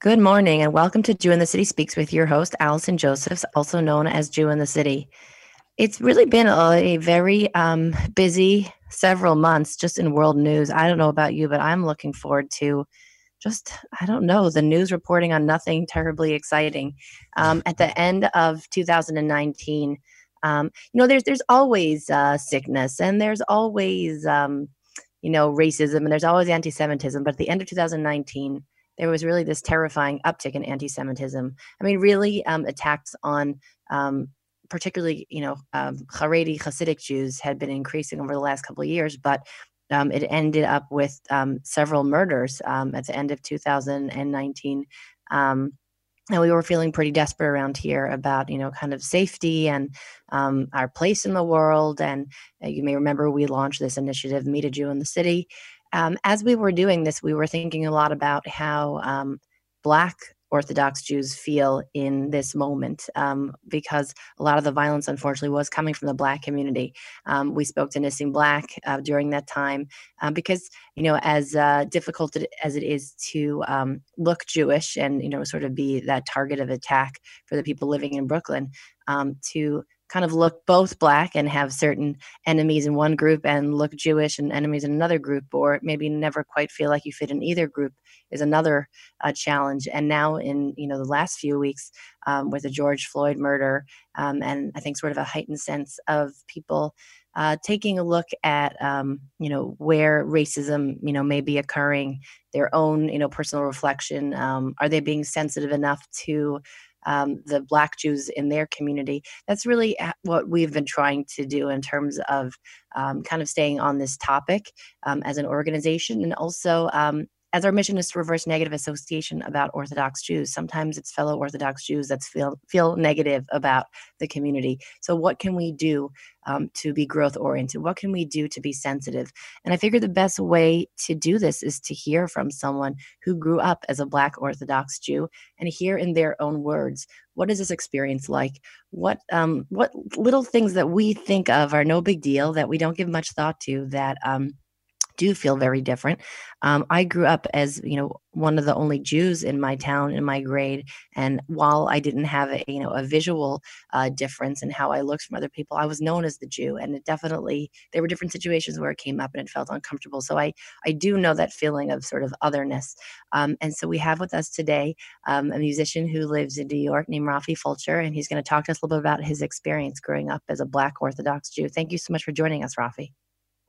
Good morning and welcome to Jew in the City Speaks with your host, Allison Josephs, also known as Jew in the City. It's really been a, very um, busy several months just in world news. I don't know about you, but I'm looking forward to just, I don't know, the news reporting on nothing terribly exciting. Um, at the end of 2019, um, you know, there's there's always uh, sickness and there's always, um, you know, racism and there's always anti-Semitism. But at the end of 2019, there was really this terrifying uptick in anti-Semitism. I mean, really um, attacks on um, particularly, you know, um, Haredi Hasidic Jews had been increasing over the last couple of years, but um, it ended up with um, several murders um, at the end of 2019. Um, and we were feeling pretty desperate around here about, you know, kind of safety and um, our place in the world. And uh, you may remember we launched this initiative, Meet a Jew in the City, um, as we were doing this, we were thinking a lot about how um, Black Orthodox Jews feel in this moment um, because a lot of the violence, unfortunately, was coming from the Black community. Um, we spoke to Nissim Black uh, during that time uh, because, you know, as uh, difficult as it is to um, look Jewish and, you know, sort of be that target of attack for the people living in Brooklyn, um, to kind of look both black and have certain enemies in one group and look Jewish and enemies in another group, or maybe never quite feel like you fit in either group is another uh, challenge. And now, in you know the last few weeks, um, with the George Floyd murder, um, and I think sort of a heightened sense of people. Uh, taking a look at um, you know where racism you know may be occurring, their own you know personal reflection. Um, are they being sensitive enough to um, the Black Jews in their community. That's really what we've been trying to do in terms of um, kind of staying on this topic um, as an organization and also um, as our mission is to reverse negative association about Orthodox Jews, sometimes it's fellow Orthodox Jews that feel feel negative about the community. So, what can we do um, to be growth oriented? What can we do to be sensitive? And I figure the best way to do this is to hear from someone who grew up as a Black Orthodox Jew and hear in their own words what is this experience like? What um, what little things that we think of are no big deal that we don't give much thought to that. Um, do feel very different. Um, I grew up as you know one of the only Jews in my town in my grade, and while I didn't have a you know a visual uh, difference in how I looked from other people, I was known as the Jew, and it definitely there were different situations where it came up and it felt uncomfortable. So I I do know that feeling of sort of otherness, um, and so we have with us today um, a musician who lives in New York named Rafi Fulcher, and he's going to talk to us a little bit about his experience growing up as a Black Orthodox Jew. Thank you so much for joining us, Rafi.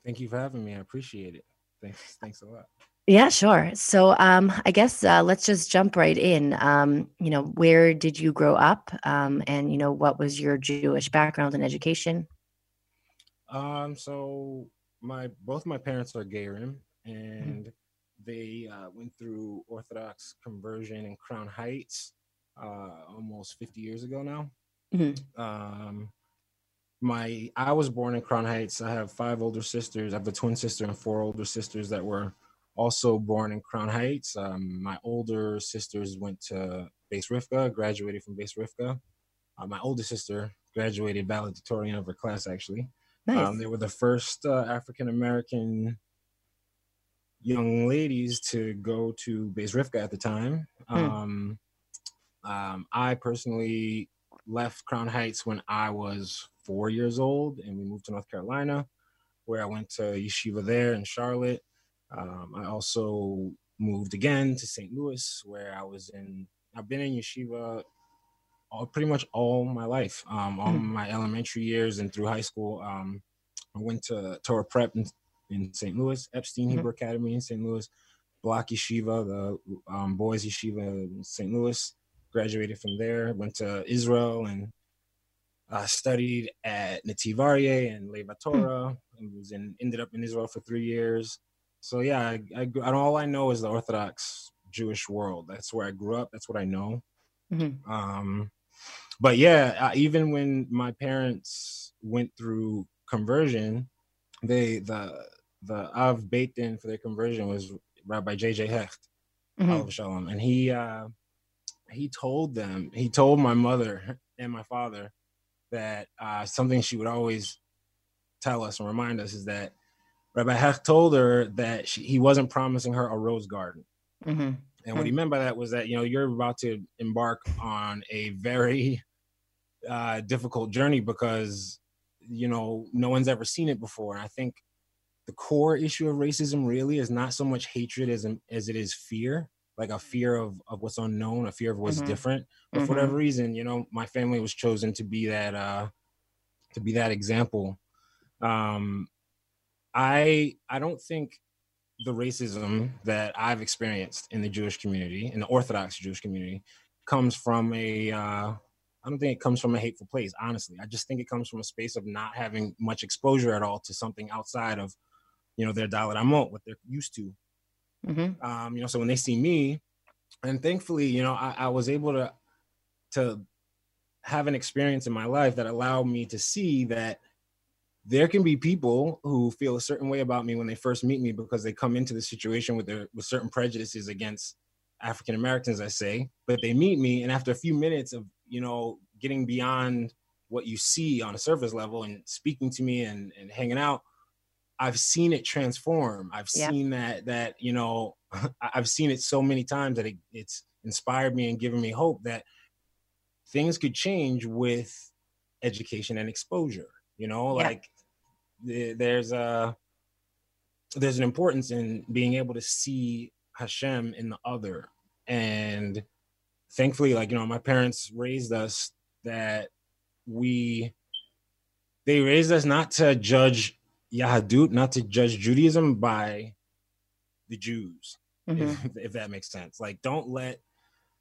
Thank you for having me. I appreciate it. Thanks. Thanks a lot. Yeah, sure. So, um, I guess uh, let's just jump right in. Um, you know, where did you grow up, um, and you know, what was your Jewish background and education? Um, so my both my parents are Gerim, mm-hmm. and mm-hmm. they uh, went through Orthodox conversion in Crown Heights uh, almost 50 years ago now. Mm-hmm. Um, my I was born in Crown Heights. I have five older sisters. I have a twin sister and four older sisters that were also born in Crown Heights. Um, my older sisters went to Beis Rivka, graduated from Beis Rivka. Uh, my older sister graduated valedictorian of her class, actually. Nice. Um, they were the first uh, African American young ladies to go to Beis Rivka at the time. Hmm. Um, um, I personally left Crown Heights when I was four years old, and we moved to North Carolina, where I went to yeshiva there in Charlotte. Um, I also moved again to St. Louis, where I was in. I've been in yeshiva all pretty much all my life, um, all mm-hmm. my elementary years and through high school. Um, I went to Torah Prep in, in St. Louis, Epstein mm-hmm. Hebrew Academy in St. Louis, Block Yeshiva, the um, boys yeshiva in St. Louis. Graduated from there, went to Israel and uh, studied at Netiv Aryeh and Lev Torah, and was in ended up in Israel for three years. So yeah, I, I, I, all I know is the Orthodox Jewish world. That's where I grew up. That's what I know. Mm-hmm. Um, but yeah, even when my parents went through conversion, they the the Av Beit Din for their conversion was Rabbi J.J. Hecht, mm-hmm. Shalom, and he uh, he told them, he told my mother and my father that uh, something she would always tell us and remind us is that Rabbi Hecht told her that she, he wasn't promising her a rose garden. Mm-hmm. And what he meant by that was that you know you're about to embark on a very uh, difficult journey because you know no one's ever seen it before. And I think the core issue of racism really is not so much hatred as as it is fear, like a fear of of what's unknown, a fear of what's mm-hmm. different. But mm-hmm. for whatever reason, you know, my family was chosen to be that uh, to be that example. Um, I I don't think the racism that I've experienced in the Jewish community, in the Orthodox Jewish community, comes from a. Uh, I don't think it comes from a hateful place, honestly. I just think it comes from a space of not having much exposure at all to something outside of, you know, their Dalet Amot, what they're used to. Mm-hmm. Um, you know, so when they see me, and thankfully, you know, I, I was able to to have an experience in my life that allowed me to see that there can be people who feel a certain way about me when they first meet me because they come into the situation with their with certain prejudices against African Americans, I say, but they meet me and after a few minutes of, you know, getting beyond what you see on a surface level and speaking to me and, and hanging out, I've seen it transform. I've seen that that, you know, I've seen it so many times that it, it's inspired me and given me hope that things could change with education and exposure you know like there's a there's an importance in being able to see Hashem in the other. And thankfully, like, you know, my parents raised us that we, they raised us not to judge Yahadut, not to judge Judaism by the Jews, mm-hmm. if, if, that makes sense. Like, don't let,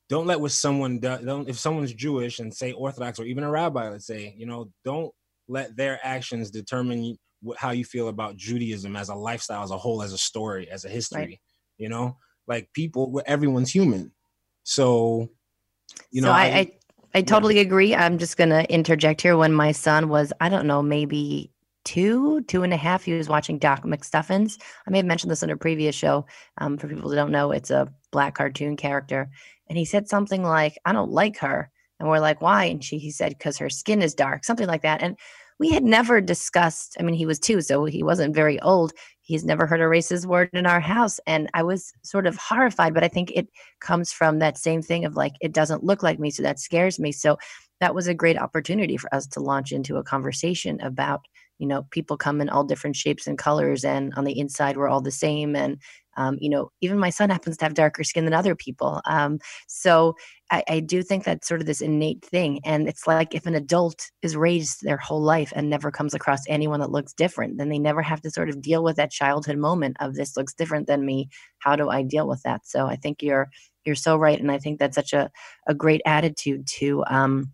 don't let what someone does, don't, if someone's Jewish and say Orthodox or even a rabbi, let's say, you know, don't let their actions determine how you feel about Judaism as a lifestyle, as a whole, as a story, as a history. Right. You know, like people, everyone's human. So, you know, so I, I, I, I totally yeah. agree. I'm just gonna interject here. When my son was, I don't know, maybe two, two and a half, he was watching Doc McStuffins. I may have mentioned this in a previous show. Um, for people who don't know, it's a black cartoon character, and he said something like, "I don't like her," and we're like, "Why?" And she, he said, "Because her skin is dark," something like that, and we had never discussed i mean he was two so he wasn't very old he's never heard a racist word in our house and i was sort of horrified but i think it comes from that same thing of like it doesn't look like me so that scares me so that was a great opportunity for us to launch into a conversation about you know people come in all different shapes and colors and on the inside we're all the same and um, you know even my son happens to have darker skin than other people. Um, so I, I, do think that's sort of this innate thing and it's like if an adult is raised their whole life and never comes across anyone that looks different then they never have to sort of deal with that childhood moment of this looks different than me. How do i deal with that? So i think you're you're so right and i think that's such a, a great attitude to um,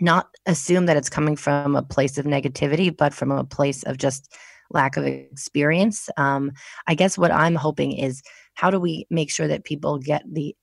not assume that it's coming from a place of negativity, but from a place of just lack of experience. Um, I guess what I'm hoping is how do we make sure that people get the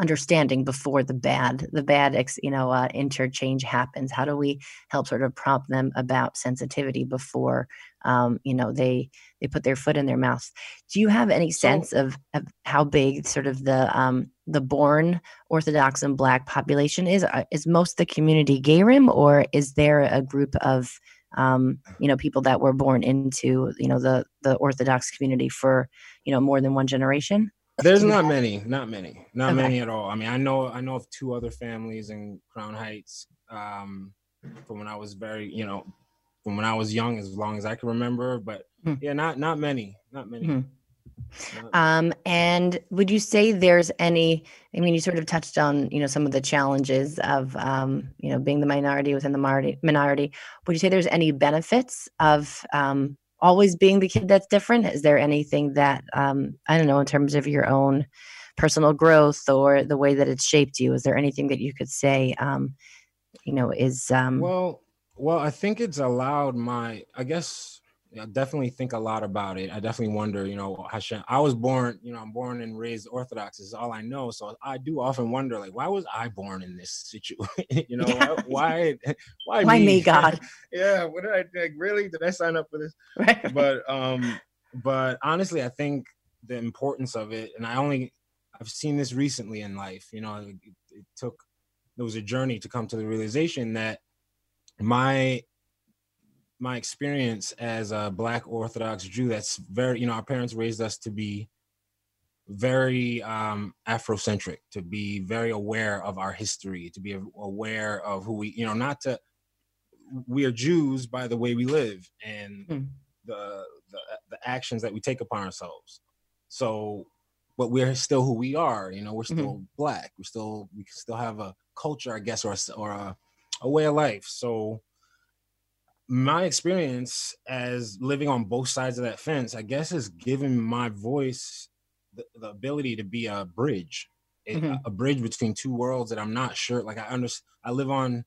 understanding before the bad the bad you know uh, interchange happens. How do we help sort of prompt them about sensitivity before um, you know they they put their foot in their mouth? Do you have any sense so, of, of how big sort of the um, the born orthodox and black population is? Uh, is most the community gerim or is there a group of um, you know people that were born into you know the the orthodox community for you know more than one generation there's not many, not many, not okay. many at all. I mean, I know I know of two other families in Crown Heights um, from when I was very, you know, from when I was young, as long as I can remember. But hmm. yeah, not not many, not many. Hmm. Um, and would you say there's any? I mean, you sort of touched on, you know, some of the challenges of, um, you know, being the minority within the minority. Would you say there's any benefits of um, always being the kid that's different? Is there anything that um, I don't know in terms of your own personal growth or the way that it's shaped you? Is there anything that you could say, um, you know, is um, well, well, I think it's allowed my, I guess I definitely think a lot about it. I definitely wonder, you know, Hashem. I was born, you know, I'm born and raised Orthodox is all I know. So I do often wonder, like, why was I born in this situation? you know, yeah. why, why, why me? me? God? yeah, what did I like? Really, did I sign up for this? Right. But um, but honestly, I think the importance of it, and I only I've seen this recently in life. You know, it, it took there was a journey to come to the realization that my my experience as a black orthodox jew that's very you know our parents raised us to be very um, Afrocentric, to be very aware of our history, to be aware of who we, you know, not to. We are Jews by the way we live and mm. the, the the actions that we take upon ourselves. So, but we're still who we are. You know, we're still mm-hmm. black. We still we still have a culture, I guess, or a, or a, a way of life. So, my experience as living on both sides of that fence, I guess, is giving my voice the, the ability to be a bridge, a, mm-hmm. a, bridge between two worlds that I'm not sure. Like I understand, I live on,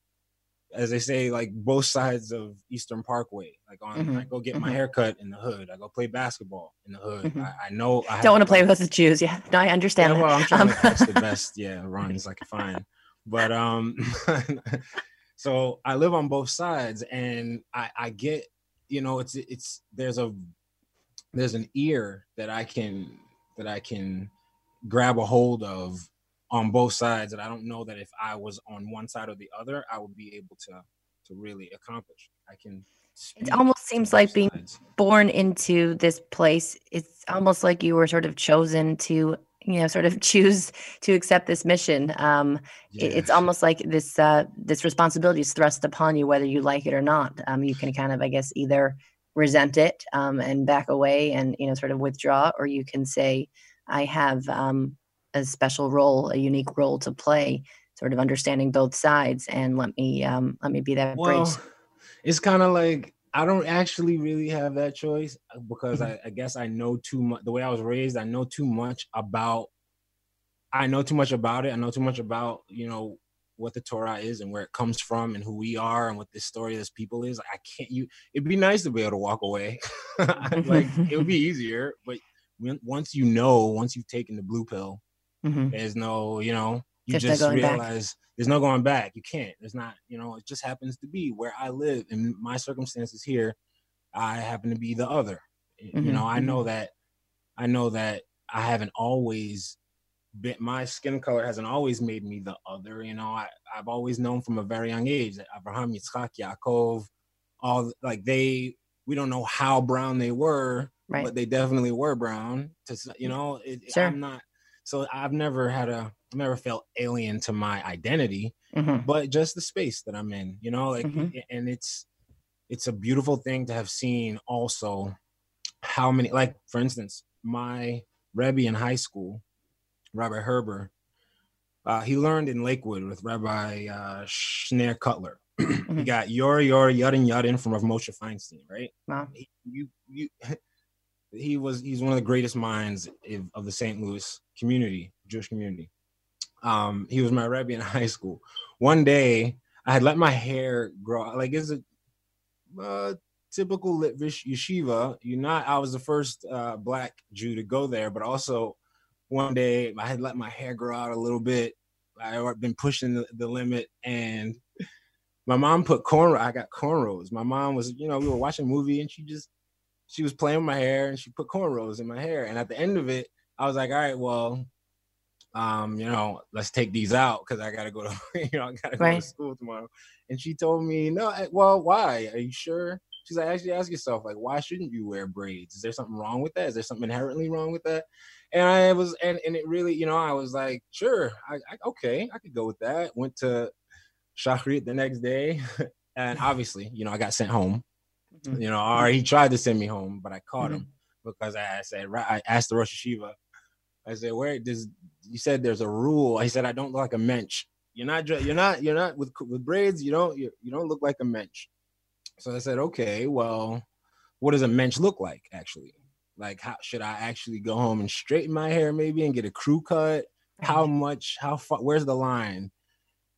as they say, like both sides of Eastern Parkway. Like on, mm-hmm. I go get mm-hmm. my haircut in the hood. I go play basketball in the hood. Mm-hmm. I, I, know. I don't want to play with the Jews. Yeah, no, I understand. Yeah, well, I'm trying um, to catch the best, yeah, runs I can find. But um, so I live on both sides, and I, I get, you know, it's it's there's a there's an ear that I can that I can grab a hold of on both sides and I don't know that if I was on one side or the other, I would be able to to really accomplish. I can it almost seems like being born into this place it's almost like you were sort of chosen to you know sort of choose to accept this mission um yeah. it's almost like this uh this responsibility is thrust upon you whether you like it or not um you can kind of i guess either resent it um, and back away and you know sort of withdraw or you can say i have um, a special role a unique role to play sort of understanding both sides and let me um, let me be that well, bridge it's kind of like i don't actually really have that choice uh, because mm-hmm. I, I guess i know too much the way i was raised i know too much about i know too much about it i know too much about you know what the Torah is and where it comes from and who we are and what this story of this people is. I can't you it'd be nice to be able to walk away. like it would be easier, but when, once you know, once you've taken the blue pill, mm-hmm. there's no, you know, you just, just realize back. There's no going back. You can't. There's not, you know, it just happens to be where I live in my circumstances here. I happen to be the other. Mm-hmm. You know, I know mm-hmm. that I know that I haven't always been, my skin color hasn't always made me the other. You know, I, I've always known from a very young age that Abraham, Yitzchak, Yaakov, all like they, we don't know how brown they were, right. but they definitely were brown. To you know, it, sure. I'm not. So I've never had a, never felt alien to my identity, mm-hmm. but just the space that I'm in. You know, like, mm-hmm. and it's, it's a beautiful thing to have seen. Also, how many, like for instance, my Rebbe in high school Rabbi Herber. Uh, he learned in Lakewood with Rabbi uh, Schneur Kotler. he got Yor Yor Yudin Yudin from Rav Moshe Feinstein, right? Wow. He, you, you, he was he's one of the greatest minds of the St. Louis community, Jewish community. Um, he was my rabbi in high school. One day, I had let my hair grow. Like it's a uh, typical Litvish yeshiva. You're not. I was the first uh, black Jew to go there, but also one day I had let my hair grow out a little bit. I had been pushing the, the limit and my mom put corn I got cornrows. My mom was, you know, we were watching a movie and she just she was playing with my hair and she put cornrows in my hair. And at the end of it, I was like, all right, well, um, you know, let's take these out because I gotta go to, you know, I gotta right. go to school tomorrow. And she told me, no, well, why? Are you sure? She's like, actually ask yourself, like, why shouldn't you wear braids? Is there something wrong with that? Is there something inherently wrong with that? and I was and and it really, you know, I was like, sure, I, I okay, I could go with that. Went to Shachrit the next day, and obviously, you know, I got sent home. Mm-hmm. You know, or he tried to send me home, but I caught mm-hmm. him because I, I said I asked the Rosh Yeshiva. I said, "Where does you said there's a rule?" He said, "I don't look like a mensch. You're not. You're not. You're not with with braids. You don't. You, you don't look like a mensch." So I said, "Okay, well, what does a mensch look like actually?" Like, how should I actually go home and straighten my hair maybe and get a crew cut? How much? How far? Where's the line?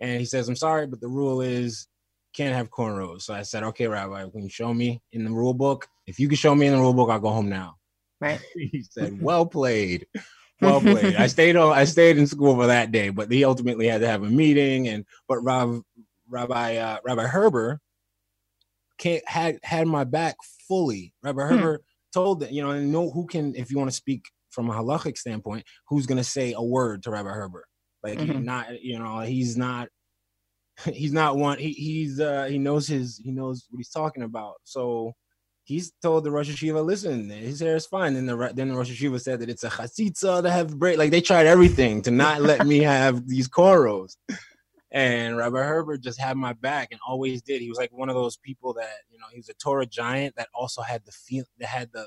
And he says, I'm sorry, but the rule is can't have cornrows. So I said, okay, Rabbi, can you show me in the rule book? If you can show me in the rule book, I'll go home now. Right. he said, well played. Well played. I stayed on. I stayed in school for that day, but he ultimately had to have a meeting. And but Rav, Rabbi uh, Rabbi Herber can't had had my back fully. Rabbi hmm. Herber told that you know and know who can if you want to speak from a halachic standpoint who's going to say a word to rabbi herbert like mm-hmm. not you know he's not he's not one he, he's uh he knows his he knows what he's talking about so he's told the Rosh Hashiva, listen, his hair is fine. Then the then the Rosh Hashiva said that it's a chatzitza to have braid. Like they tried everything to not let me have these cornrows. And Rabbi Herbert just had my back and always did. He was like one of those people that you know he was a Torah giant that also had the feel that had the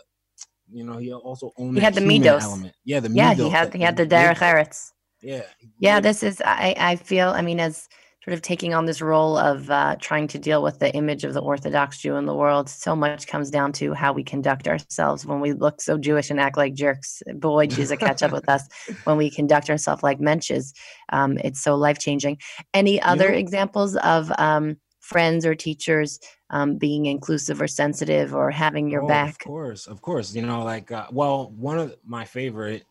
you know he also owned he had the midos element. Yeah, the yeah he had he had the derech eretz. Yeah, yeah. This is I I feel I mean as sort of taking on this role of uh, trying to deal with the image of the Orthodox Jew in the world. So much comes down to how we conduct ourselves when we look so Jewish and act like jerks. Boy, it catch up with us when we conduct ourselves like mensches. Um, it's so life changing. Any other yeah. examples of um, friends or teachers um, being inclusive or sensitive or having your oh, back? Of course, of course. You know, like, uh, well, one of my favorite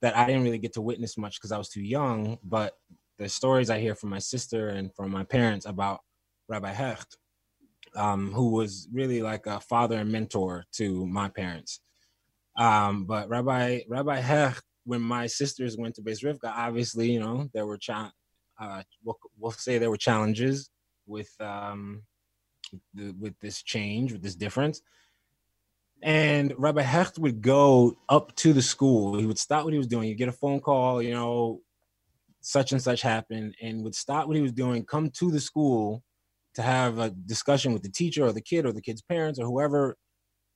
that I didn't really get to witness much because I was too young, but the stories I hear from my sister and from my parents about Rabbi Hecht, um, who was really like a father and mentor to my parents. Um, but Rabbi Rabbi Hecht, when my sisters went to Beis Rivka, obviously, you know, there were cha- uh, we'll, we'll say there were challenges with um, the, with this change, with this difference. And Rabbi Hecht would go up to the school. He would stop what he was doing. He'd get a phone call, you know, such and such happened and would stop what he was doing, come to the school to have a discussion with the teacher or the kid or the kid's parents or whoever.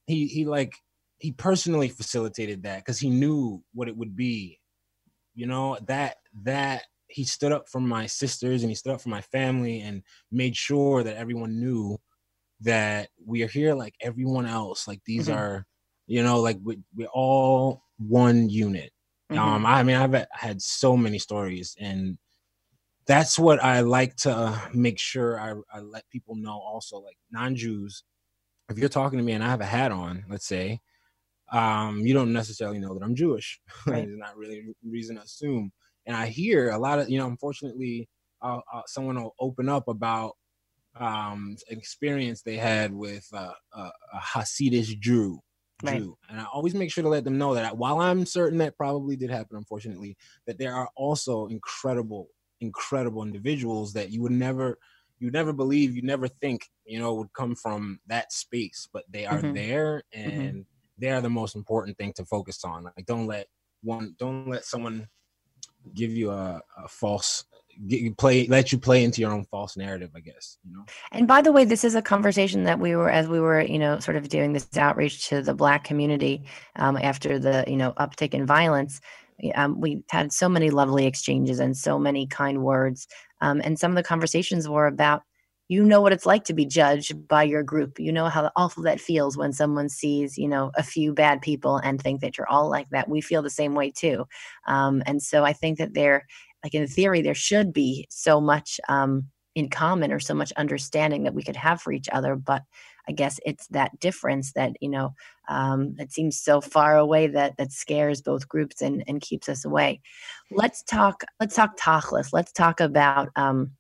He he like he personally facilitated that because he knew what it would be. You know, that that he stood up for my sisters and he stood up for my family and made sure that everyone knew that we are here like everyone else. Like these mm-hmm. are, you know, like we, we're all one unit mm-hmm. Um, I mean, I've had so many stories, and that's what I like to make sure I, I let people know. Also, like non-Jews, if you're talking to me and I have a hat on, let's say, um, you don't necessarily know that I'm Jewish. Right. There's not really reason to assume. And I hear a lot of, you know, unfortunately, uh, uh, someone will open up about um, experience they had with uh, a, a Hasidic Jew right. Jew. And I always make sure to let them know that while I'm certain that probably did happen, unfortunately, that there are also incredible, incredible individuals that you would never you never believe, you never think, you know, would come from that space, but they are mm-hmm. there mm-hmm. and mm-hmm. they are the most important thing to focus on. Like don't let one don't let someone give you a, a false get play let you play into your own false narrative i guess you know? And by the way this is a conversation that we were as we were you know sort of doing this outreach to the black community um, after the you know uptick in violence um, we had so many lovely exchanges and so many kind words um, and some of the conversations were about you know what it's like to be judged by your group. You know how awful that feels when someone sees you know a few bad people and think that you're all like that. We feel the same way too. Um, and so i think that there like in theory there should be so much um, in common or so much understanding that we could have for each other but i guess it's that difference that you know um, it seems so far away that that scares both groups and and keeps us away. Let's talk let's talk tachlis let's talk about um,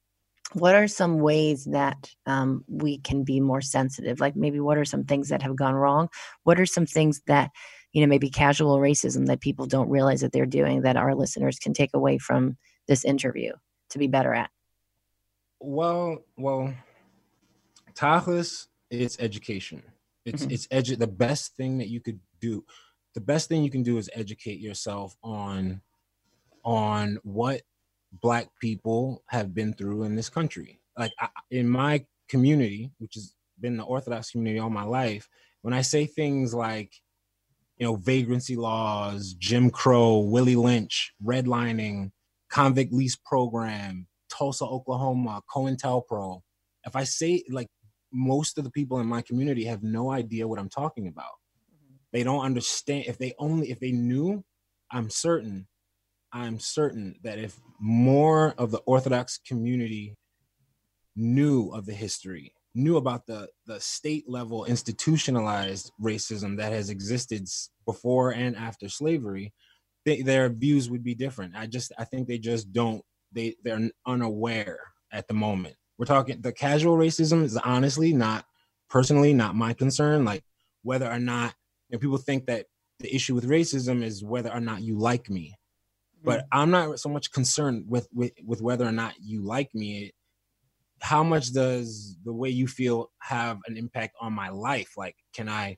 what are some ways that um, we can be more sensitive? Like maybe what are some things that have gone wrong? What are some things that you know maybe casual racism that people don't realize that they're doing that our listeners can take away from this interview to be better at? Well, well, Tachlis is education. It's mm-hmm. it's edu- the best thing that you could do. The best thing you can do is educate yourself on on what black people have been through in this country. Like I, in my community, which has been the Orthodox community all my life, when I say things like, you know, vagrancy laws, Jim Crow, Willie Lynch, redlining, convict lease program, Tulsa, Oklahoma, COINTELPRO. If I say like most of the people in my community have no idea what I'm talking about. Mm-hmm. They don't understand. If they only if they knew, I'm certain, I'm certain that if more of the Orthodox community knew of the history, knew about the the state level institutionalized racism that has existed before and after slavery, they, their views would be different. I just I think they just don't they they're unaware at the moment. We're talking the casual racism is honestly not personally not my concern. Like whether or not you know, people think that the issue with racism is whether or not you like me. But mm-hmm. I'm not so much concerned with, with with whether or not you like me. How much does the way you feel have an impact on my life like can i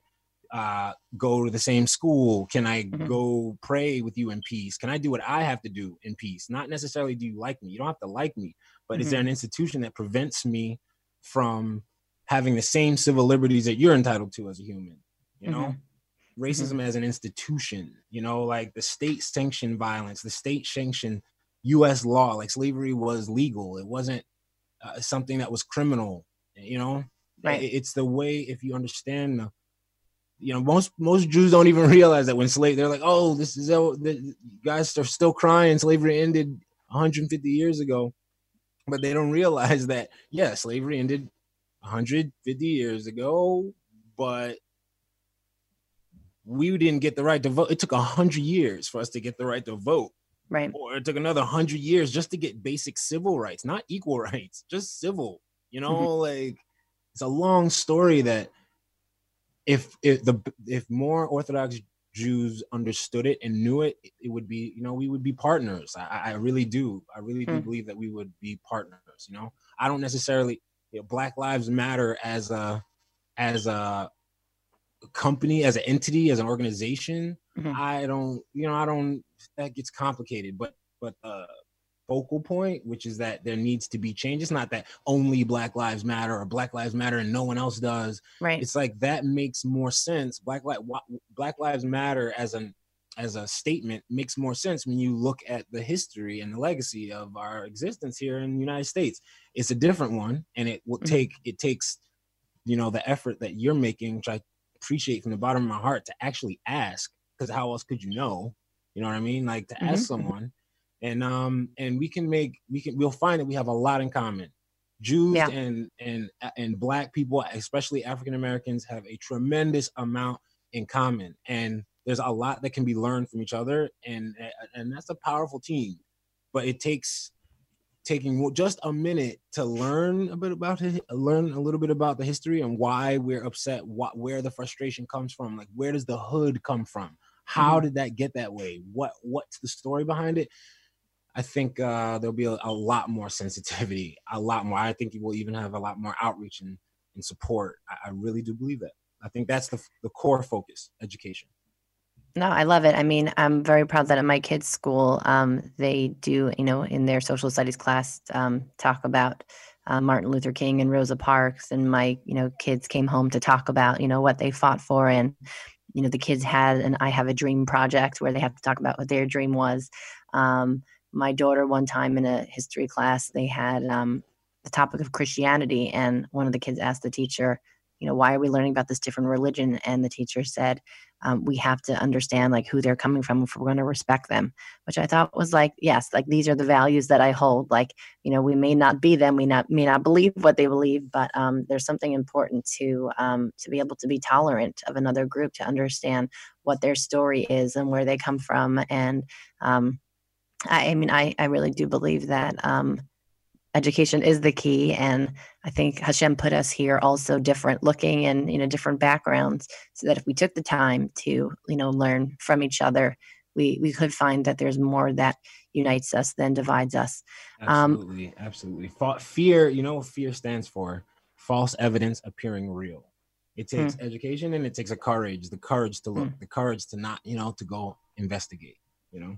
uh, go to the same school can i mm-hmm. go pray with you in peace can i do what i have to do in peace not necessarily do you like me you don't have to like me but mm-hmm. is there mm-hmm. an institution that prevents me from having the same civil liberties that you're entitled to as a human you know mm-hmm. racism mm-hmm. as an institution you know like the state sanctioned violence the state sanctioned us law like slavery was legal it wasn't uh, something that was criminal. You know, right. it's the way if you understand the you know most most Jews don't even realize that when slave they're like oh this is oh the guys are still crying slavery ended 150 years ago but they don't realize that yeah slavery ended 150 years ago but we didn't get the right to vote it took 100 years for us to get the right to vote Right. Or it took another hundred years just to get basic civil rights, not equal rights, just civil. You know, mm-hmm. like it's a long story that if if the if more Orthodox Jews understood it and knew it, it would be, you know, we would be partners. I, I really do. I really do mm. believe that we would be partners. You know, I don't necessarily you know, Black Lives Matter as a as a company, as an entity, as an organization. Mm-hmm. I don't, you know, I don't that gets complicated. But but the focal point, which is that there needs to be change. It's not that only Black Lives Matter or Black Lives Matter and no one else does. Right. It's like that makes more sense. Black Li- Black Lives Matter as an as a statement makes more sense when you look at the history and the legacy of our existence here in the United States. It's a different one, and it will mm-hmm. take it takes you know the effort that you're making, which I appreciate from the bottom of my heart, to actually ask. Because how else could you know? You know what I mean? Like to mm-hmm. ask someone, and um, and we can make we can we'll find that we have a lot in common. Jews yeah. and and and black people, especially African Americans, have a tremendous amount in common, and there's a lot that can be learned from each other, and and that's a powerful team. But it takes taking just a minute to learn a bit about it, learn a little bit about the history and why we're upset, what where the frustration comes from, like where does the hood come from? How mm-hmm. did that get that way? What what's the story behind it? I think uh, there'll be a, a, lot more sensitivity, a lot more. I think we'll even have a lot more outreach and, and support. I, I really do believe that. I think that's the the core focus, education. No, I love it. I mean, I'm very proud that at my kids' school, um, they do, you know, in their social studies class, um, talk about uh, Martin Luther King and Rosa Parks. And my, you know, kids came home to talk about, you know, what they fought for. And you know the kids had an i have a dream project where they have to talk about what their dream was um, my daughter one time in a history class they had um, the topic of christianity and one of the kids asked the teacher you know why are we learning about this different religion? And the teacher said um, we have to understand like who they're coming from if we're going to respect them which i thought was like yes like these are the values that i hold like you know we may not be them we not may not believe what they believe but um, there's something important to um, to be able to be tolerant of another group to understand what their story is and where they come from. And um, I, I, mean I, I really do believe that um, education is the key and i think hashem put us here also different looking and you know different backgrounds so that if we took the time to you know learn from each other we we could find that there's more that unites us than divides us. Absolutely um, absolutely fear you know what fear stands for? False evidence appearing real. It takes hmm. education and it takes a courage the courage to look hmm. the courage to not you know to go investigate you know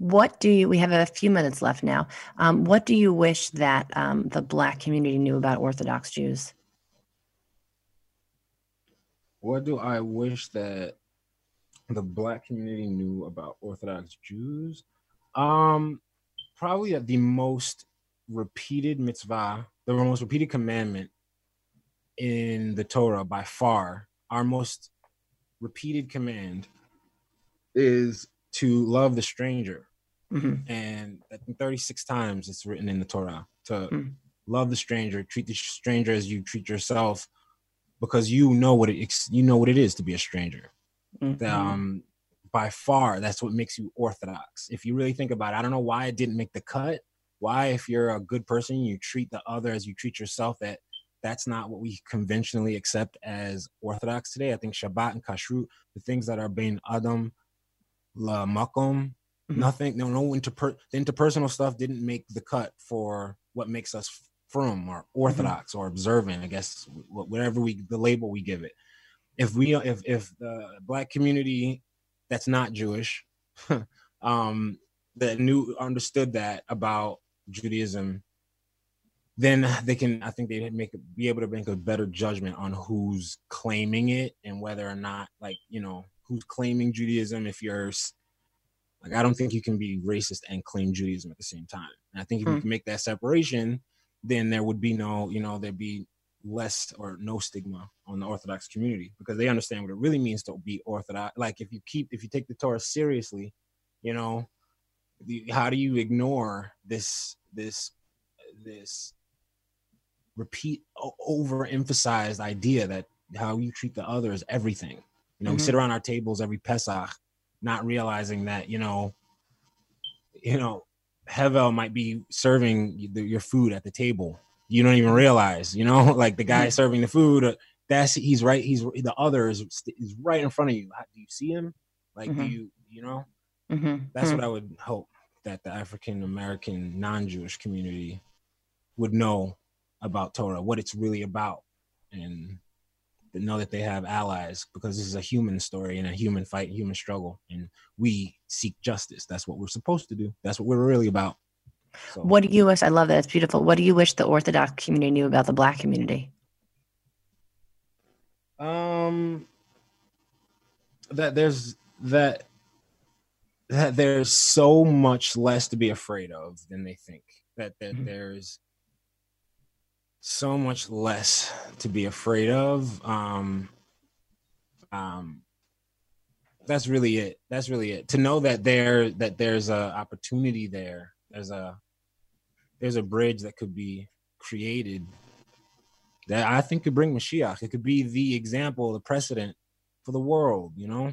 what do you, we have a few minutes left now. Um, what do you wish that um, the Black community knew about Orthodox Jews? What do I wish that the Black community knew about Orthodox Jews? Um, probably the most repeated mitzvah, the most repeated commandment in the Torah by far, our most repeated command is to love the stranger Mm-hmm. And I think 36 times it's written in the Torah to mm-hmm. love the stranger, treat the stranger as you treat yourself, because you know what it you know what it is to be a stranger. Mm-hmm. Um, by far, that's what makes you orthodox. If you really think about it, I don't know why it didn't make the cut. Why, if you're a good person, you treat the other as you treat yourself. That that's not what we conventionally accept as orthodox today. I think Shabbat and Kashrut, the things that are being Adam, La Makom, Mm-hmm. Nothing, no, no interper- the interpersonal stuff didn't make the cut for what makes us from or orthodox mm-hmm. or observant, I guess whatever we the label we give it. If we if if the black community that's not Jewish um that knew understood that about Judaism, then they can I think they'd make be able to make a better judgment on who's claiming it and whether or not like you know who's claiming Judaism. If you're like, I don't think you can be racist and claim Judaism at the same time. And I think if mm. you hmm. can make that separation, then there would be no, you know, there'd be less or no stigma on the Orthodox community because they understand what it really means to be Orthodox. Like if you keep, if you take the Torah seriously, you know, the, how do you ignore this, this, this repeat, overemphasized idea that how you treat the other is everything. You know, mm-hmm. we sit around our tables every Pesach, not realizing that you know, you know, Hevel might be serving the, your food at the table. You don't even realize, you know, like the guy serving the food. Uh, that's he's right. He's the other is, is right in front of you. Do you see him? Like, mm-hmm. do you, you know? Mm-hmm. That's what mm-hmm. I would hope that the African American non-Jewish community would know about Torah, what it's really about, and know that they have allies because this is a human story and a human fight, human struggle, and we seek justice. That's what we're supposed to do. That's what we're really about. So. What do you wish? I love that. It's beautiful. What do you wish the Orthodox community knew about the Black community? Um, that there's that that there's so much less to be afraid of than they think. That that mm-hmm. there's so much less to be afraid of. Um, um, that's really it. That's really it. To know that there that there's a opportunity there. There's a there's a bridge that could be created that I think could bring Mashiach. It could be the example, the precedent for the world. You know,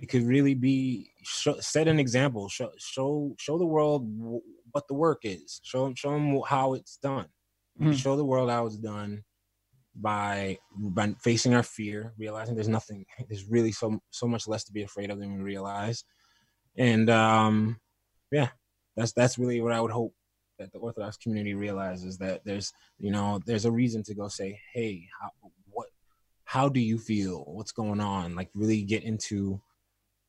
it could really be set an example. Show show show the world what the work is. Show show them how it's done mm. show the world how it's done by by facing our fear, realizing there's nothing, there's really so so much less to be afraid of than we realize, and um, yeah, that's that's really what I would hope that the Orthodox community realizes that there's you know there's a reason to go say, hey, how, what, how do you feel? What's going on? Like really get into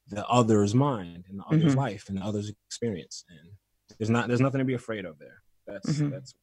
the other's mind and the other's mm-hmm. life and the other's experience, and there's not there's nothing to be afraid of there. That's mm-hmm. that's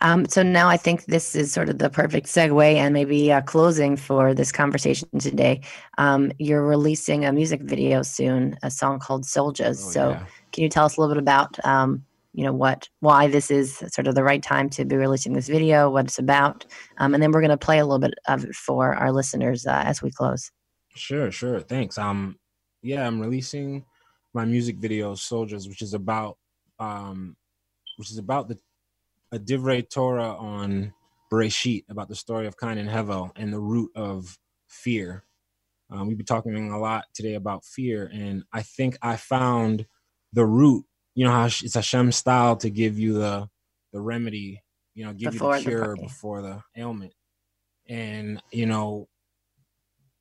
um, so now I think this is sort of the perfect segue and maybe a closing for this conversation today. Um, you're releasing a music video soon, a song called Soldiers. Oh, so yeah. can you tell us a little bit about, um, you know, what, why this is sort of the right time to be releasing this video, what it's about, um, and then we're going to play a little bit of it for our listeners uh, as we close. Sure, sure. Thanks. Um, yeah, I'm releasing my music video Soldiers, which is about, um, which is about the a divrei Torah on Bereshit about the story of Cain and Hevel and the root of fear. Um, we've been talking a lot today about fear, and I think I found the root. You know how it's Hashem's style to give you the the remedy, you know, give before you the cure the before the ailment. And you know,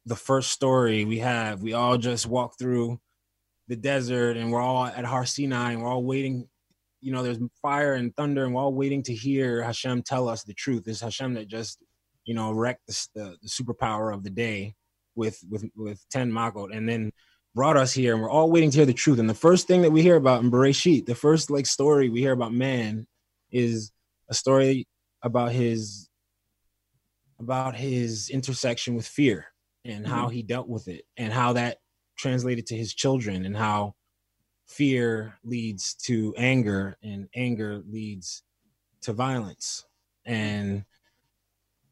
the first story we have, we all just walk through the desert, and we're all at Har Sinai, and we're all waiting you know, there's fire and thunder, and we're all waiting to hear Hashem tell us the truth. It's Hashem that just, you know, wrecked the, the, the superpower of the day with with with ten Makot, and then brought us here, and we're all waiting to hear the truth. And the first thing that we hear about in Bereshit, the first like story we hear about man, is a story about his about his intersection with fear and mm-hmm. how he dealt with it, and how that translated to his children, and how fear leads to anger and anger leads to violence and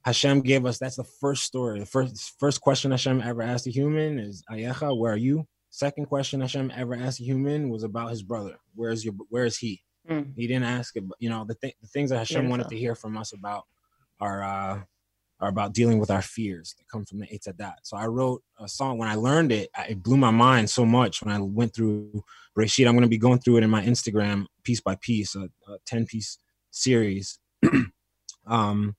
Hashem gave us that's the first story. The first first question Hashem ever asked a human is Ayecha, where are you? Second question Hashem ever asked a human was about his brother. Where's your where is he? Mm. He didn't ask it, you know, the, th- the things that Hashem wanted to hear from us about are uh are about dealing with our fears that come from the Eitz Hadat. So I wrote a song. When I learned it, it blew my mind so much when I went through Bereshit. I'm going to be going through it in my Instagram piece by piece, a, a 10 piece series um,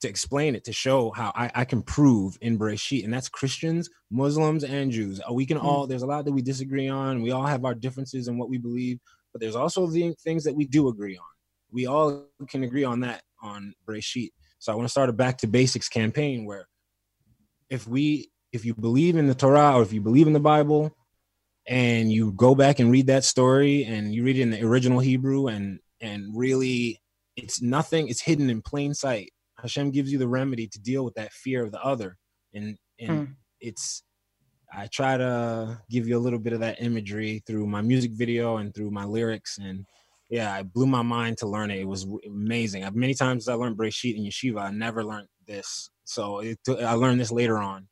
to explain it, to show how I, I can prove in Bereshit. And that's Christians, Muslims, and Jews. Uh, we can all, there's a lot that we disagree on. We all have our differences in what we believe, but there's also the things that we do agree on. we all can agree on that on Breshit. So I want to start a back to basics campaign where if we if you believe in the Torah or if you believe in the Bible and you go back and read that story and you read it in the original Hebrew and and really it's nothing it's hidden in plain sight. Hashem gives you the remedy to deal with that fear of the other and and mm. it's I try to give you a little bit of that imagery through my music video and through my lyrics and yeah, it blew my mind to learn it. It was amazing. Many times I learned Breshit in yeshiva, I never learned this. So it, I learned this later on.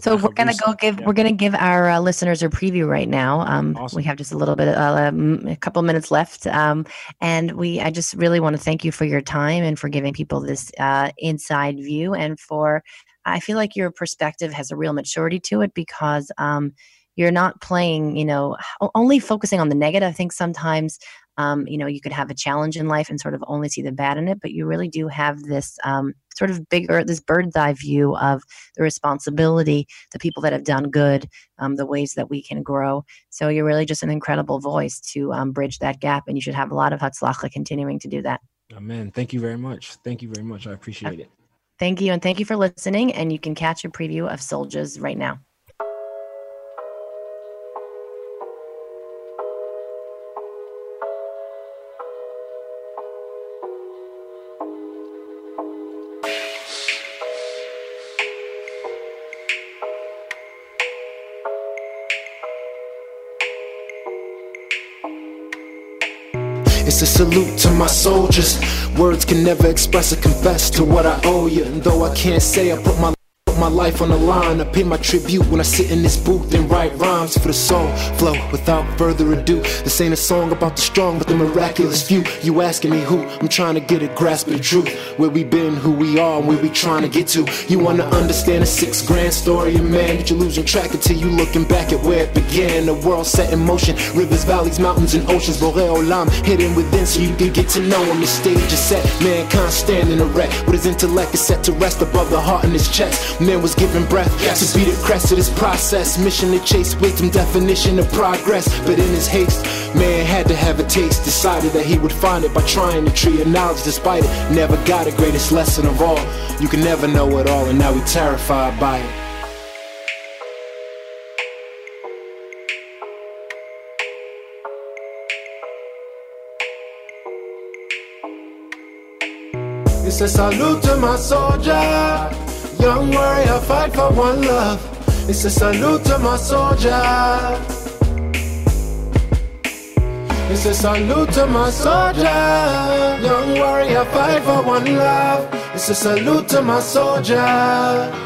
So we're gonna go give yeah. we're gonna give our uh, listeners a preview right now. Um, awesome. We have just a little bit, uh, a couple minutes left, um, and we I just really want to thank you for your time and for giving people this uh, inside view and for I feel like your perspective has a real maturity to it because um, you're not playing, you know, only focusing on the negative. I think sometimes, um, you know, you could have a challenge in life and sort of only see the bad in it, but you really do have this um, sort of bigger, this bird's eye view of the responsibility, the people that have done good, um, the ways that we can grow. So you're really just an incredible voice to um, bridge that gap, and you should have a lot of hatzlacha continuing to do that. Amen. Thank you very much. Thank you very much. I appreciate it. Thank you. And thank you for listening. And you can catch a preview of Soldiers right now. It's a salute to my soldiers. Words can never express or confess to what I owe you. And though I can't say I put my my life on the line. I pay my tribute when I sit in this booth and write rhymes for the soul. Flow without further ado. This ain't a song about the strong, but the miraculous few. You asking me who? I'm trying to get a grasp of the truth. Where we been, who we are, and where we trying to get to. You wanna understand a six grand story, and man, but you're losing track until you looking back at where it began. The world set in motion, rivers, valleys, mountains, and oceans. Boré Olam hidden within, so you can get to know him. The stage is set, mankind standing erect. With his intellect is set to rest above the heart in his chest. Man was given breath yes. to be the crest of this process. Mission to chase wisdom, definition of progress. But in his haste, man had to have a taste. Decided that he would find it by trying the tree of knowledge despite it. Never got the greatest lesson of all. You can never know it all, and now we terrified by it. It's a salute to my soldier. Young warrior, fight for one love. It's a salute to my soldier. It's a salute to my soldier. Young warrior, fight for one love. It's a salute to my soldier.